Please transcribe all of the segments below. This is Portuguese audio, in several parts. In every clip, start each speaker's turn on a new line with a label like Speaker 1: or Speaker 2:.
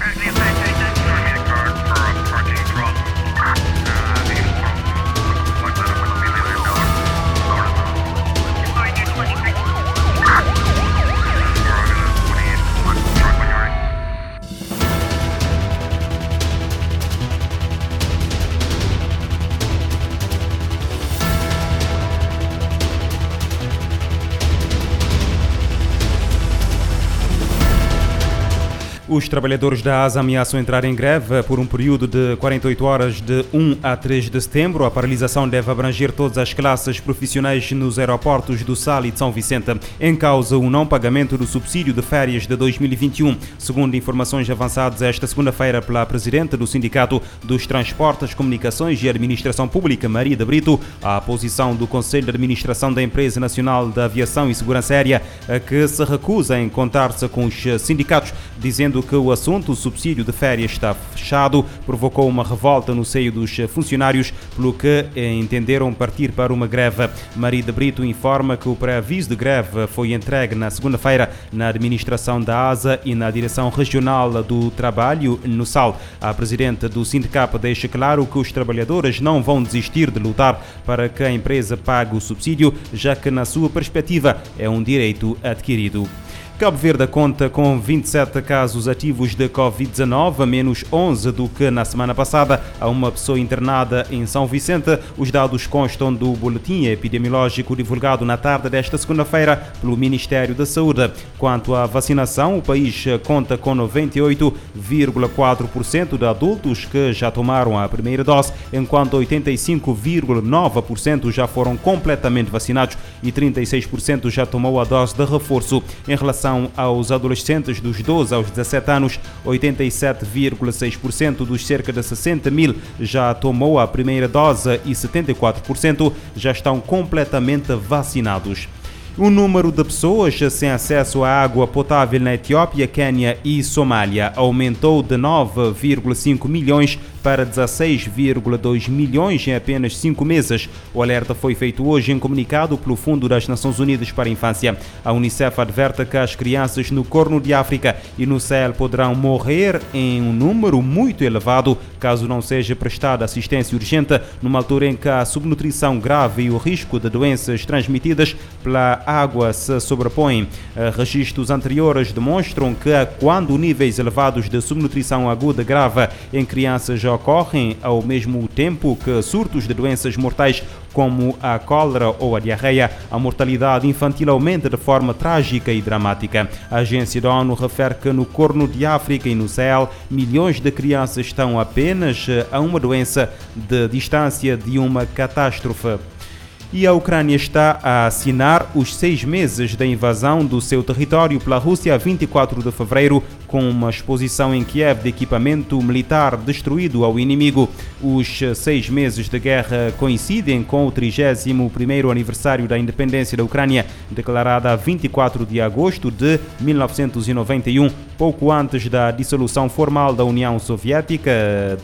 Speaker 1: Right. Os trabalhadores da ASA ameaçam entrar em greve por um período de 48 horas de 1 a 3 de setembro. A paralisação deve abranger todas as classes profissionais nos aeroportos do Sal e de São Vicente. Em causa o não pagamento do subsídio de férias de 2021. Segundo informações avançadas esta segunda-feira pela Presidente do Sindicato dos Transportes, Comunicações e Administração Pública, Maria de Brito, a posição do Conselho de Administração da Empresa Nacional da Aviação e Segurança Aérea, que se recusa a encontrar-se com os sindicatos, dizendo que o assunto, o subsídio de férias está fechado, provocou uma revolta no seio dos funcionários, pelo que eh, entenderam partir para uma greve. Maria de Brito informa que o pré-aviso de greve foi entregue na segunda-feira na administração da ASA e na Direção Regional do Trabalho no SAL. A presidente do sindicato deixa claro que os trabalhadores não vão desistir de lutar para que a empresa pague o subsídio, já que, na sua perspectiva, é um direito adquirido. Cabo Verde conta com 27 casos ativos de Covid-19, menos 11 do que na semana passada. Há uma pessoa internada em São Vicente. Os dados constam do boletim epidemiológico divulgado na tarde desta segunda-feira pelo Ministério da Saúde. Quanto à vacinação, o país conta com 98,4% de adultos que já tomaram a primeira dose, enquanto 85,9% já foram completamente vacinados e 36% já tomou a dose de reforço. Em relação aos adolescentes dos 12 aos 17 anos, 87,6% dos cerca de 60 mil já tomou a primeira dose e 74% já estão completamente vacinados. O número de pessoas sem acesso à água potável na Etiópia, Quênia e Somália aumentou de 9,5 milhões para 16,2 milhões em apenas cinco meses. O alerta foi feito hoje em comunicado pelo Fundo das Nações Unidas para a Infância. A Unicef adverte que as crianças no Corno de África e no Sahel poderão morrer em um número muito elevado caso não seja prestada assistência urgente, numa altura em que a subnutrição grave e o risco de doenças transmitidas pela água se sobrepõem. Registros anteriores demonstram que quando níveis elevados de subnutrição aguda grave em crianças ocorrem ao mesmo tempo que surtos de doenças mortais como a cólera ou a diarreia, a mortalidade infantil aumenta de forma trágica e dramática. A agência da ONU refere que no Corno de África e no Sahel, milhões de crianças estão apenas a uma doença de distância de uma catástrofe e a Ucrânia está a assinar os seis meses da invasão do seu território pela Rússia a 24 de fevereiro, com uma exposição em Kiev de equipamento militar destruído ao inimigo. Os seis meses de guerra coincidem com o 31º aniversário da independência da Ucrânia, declarada a 24 de agosto de 1991, pouco antes da dissolução formal da União Soviética,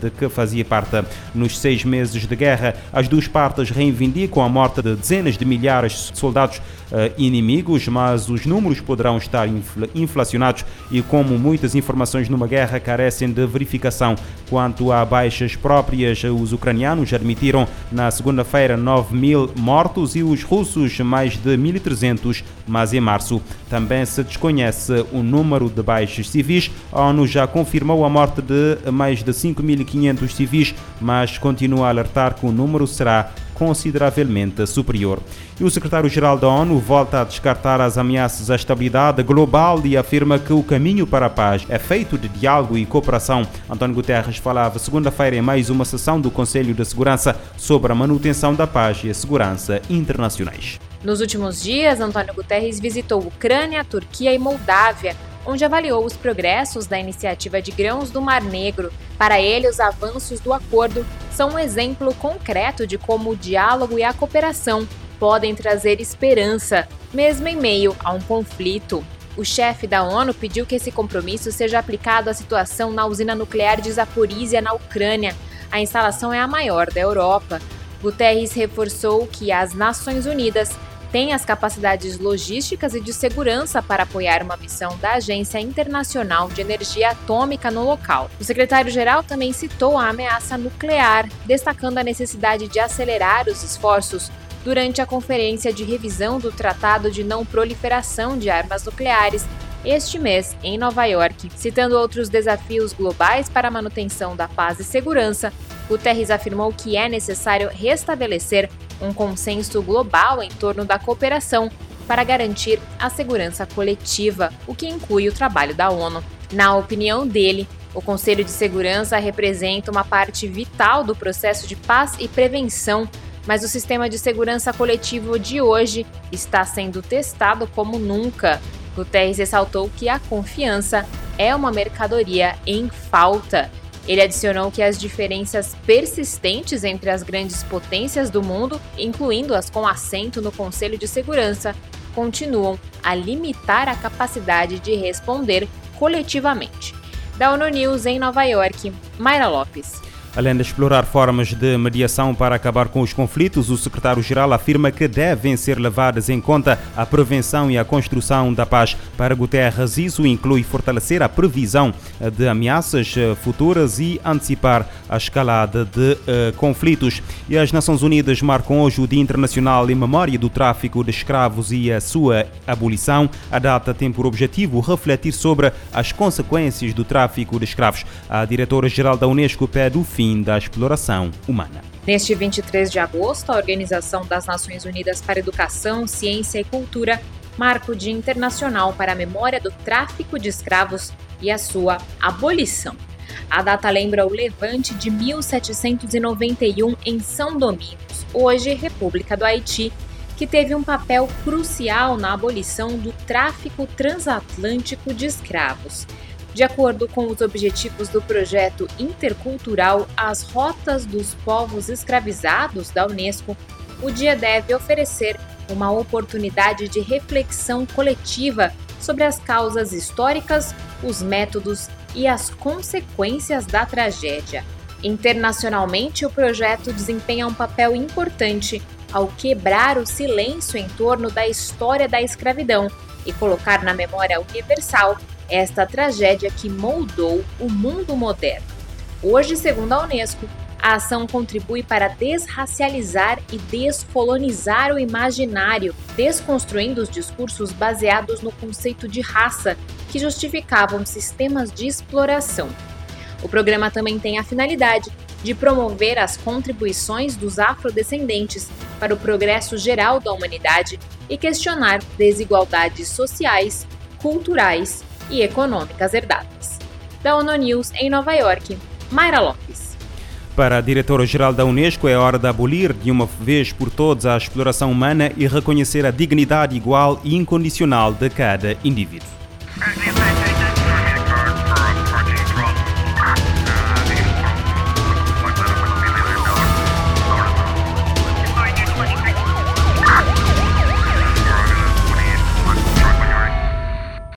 Speaker 1: de que fazia parte. Nos seis meses de guerra, as duas partes reivindicam a morte de dezenas de milhares de soldados uh, inimigos, mas os números poderão estar infl inflacionados e, como muitas informações numa guerra, carecem de verificação. Quanto a baixas próprias, os ucranianos admitiram na segunda-feira 9 mil mortos e os russos mais de 1.300, mas em março também se desconhece o número de baixos civis. A ONU já confirmou a morte de mais de 5.500 civis, mas continua a alertar que o número será consideravelmente superior. E o secretário-geral da ONU volta a descartar as ameaças à estabilidade global e afirma que o caminho para a paz é feito de diálogo e cooperação. António Guterres falava segunda-feira em mais uma sessão do Conselho de Segurança sobre a manutenção da paz e a segurança internacionais.
Speaker 2: Nos últimos dias, Antônio Guterres visitou Ucrânia, Turquia e Moldávia onde avaliou os progressos da iniciativa de grãos do Mar Negro. Para ele, os avanços do acordo são um exemplo concreto de como o diálogo e a cooperação podem trazer esperança, mesmo em meio a um conflito. O chefe da ONU pediu que esse compromisso seja aplicado à situação na usina nuclear de Zaporizhia, na Ucrânia. A instalação é a maior da Europa. Guterres reforçou que as Nações Unidas tem as capacidades logísticas e de segurança para apoiar uma missão da Agência Internacional de Energia Atômica no local. O secretário-geral também citou a ameaça nuclear, destacando a necessidade de acelerar os esforços durante a conferência de revisão do Tratado de Não Proliferação de Armas Nucleares este mês em Nova York. Citando outros desafios globais para a manutenção da paz e segurança, Guterres afirmou que é necessário restabelecer um consenso global em torno da cooperação para garantir a segurança coletiva, o que inclui o trabalho da ONU. Na opinião dele, o Conselho de Segurança representa uma parte vital do processo de paz e prevenção, mas o sistema de segurança coletivo de hoje está sendo testado como nunca. Guterres ressaltou que a confiança é uma mercadoria em falta ele adicionou que as diferenças persistentes entre as grandes potências do mundo, incluindo as com assento no Conselho de Segurança, continuam a limitar a capacidade de responder coletivamente. Da ONU News em Nova York, Mayra Lopes.
Speaker 1: Além de explorar formas de mediação para acabar com os conflitos, o secretário-geral afirma que devem ser levadas em conta a prevenção e a construção da paz. Para Guterres, isso inclui fortalecer a previsão de ameaças eh, futuras e antecipar a escalada de uh, conflitos. E as Nações Unidas marcam hoje o Dia Internacional em memória do tráfico de escravos e a sua abolição. A data tem por objetivo refletir sobre as consequências do tráfico de escravos. A diretora-geral da Unesco pede o fim fim da exploração humana.
Speaker 2: Neste 23 de agosto, a Organização das Nações Unidas para Educação, Ciência e Cultura marca o Dia Internacional para a Memória do Tráfico de Escravos e a sua abolição. A data lembra o levante de 1791 em São Domingos, hoje República do Haiti, que teve um papel crucial na abolição do tráfico transatlântico de escravos. De acordo com os objetivos do projeto intercultural As Rotas dos Povos Escravizados da Unesco, o dia deve oferecer uma oportunidade de reflexão coletiva sobre as causas históricas, os métodos e as consequências da tragédia. Internacionalmente, o projeto desempenha um papel importante ao quebrar o silêncio em torno da história da escravidão e colocar na memória universal esta tragédia que moldou o mundo moderno. Hoje, segundo a Unesco, a ação contribui para desracializar e descolonizar o imaginário, desconstruindo os discursos baseados no conceito de raça que justificavam sistemas de exploração. O programa também tem a finalidade de promover as contribuições dos afrodescendentes para o progresso geral da humanidade e questionar desigualdades sociais, culturais e econômicas herdadas. Da ONU News em Nova York, Mayra Lopes.
Speaker 1: Para a diretora-geral da Unesco, é hora de abolir de uma vez por todas a exploração humana e reconhecer a dignidade igual e incondicional de cada indivíduo.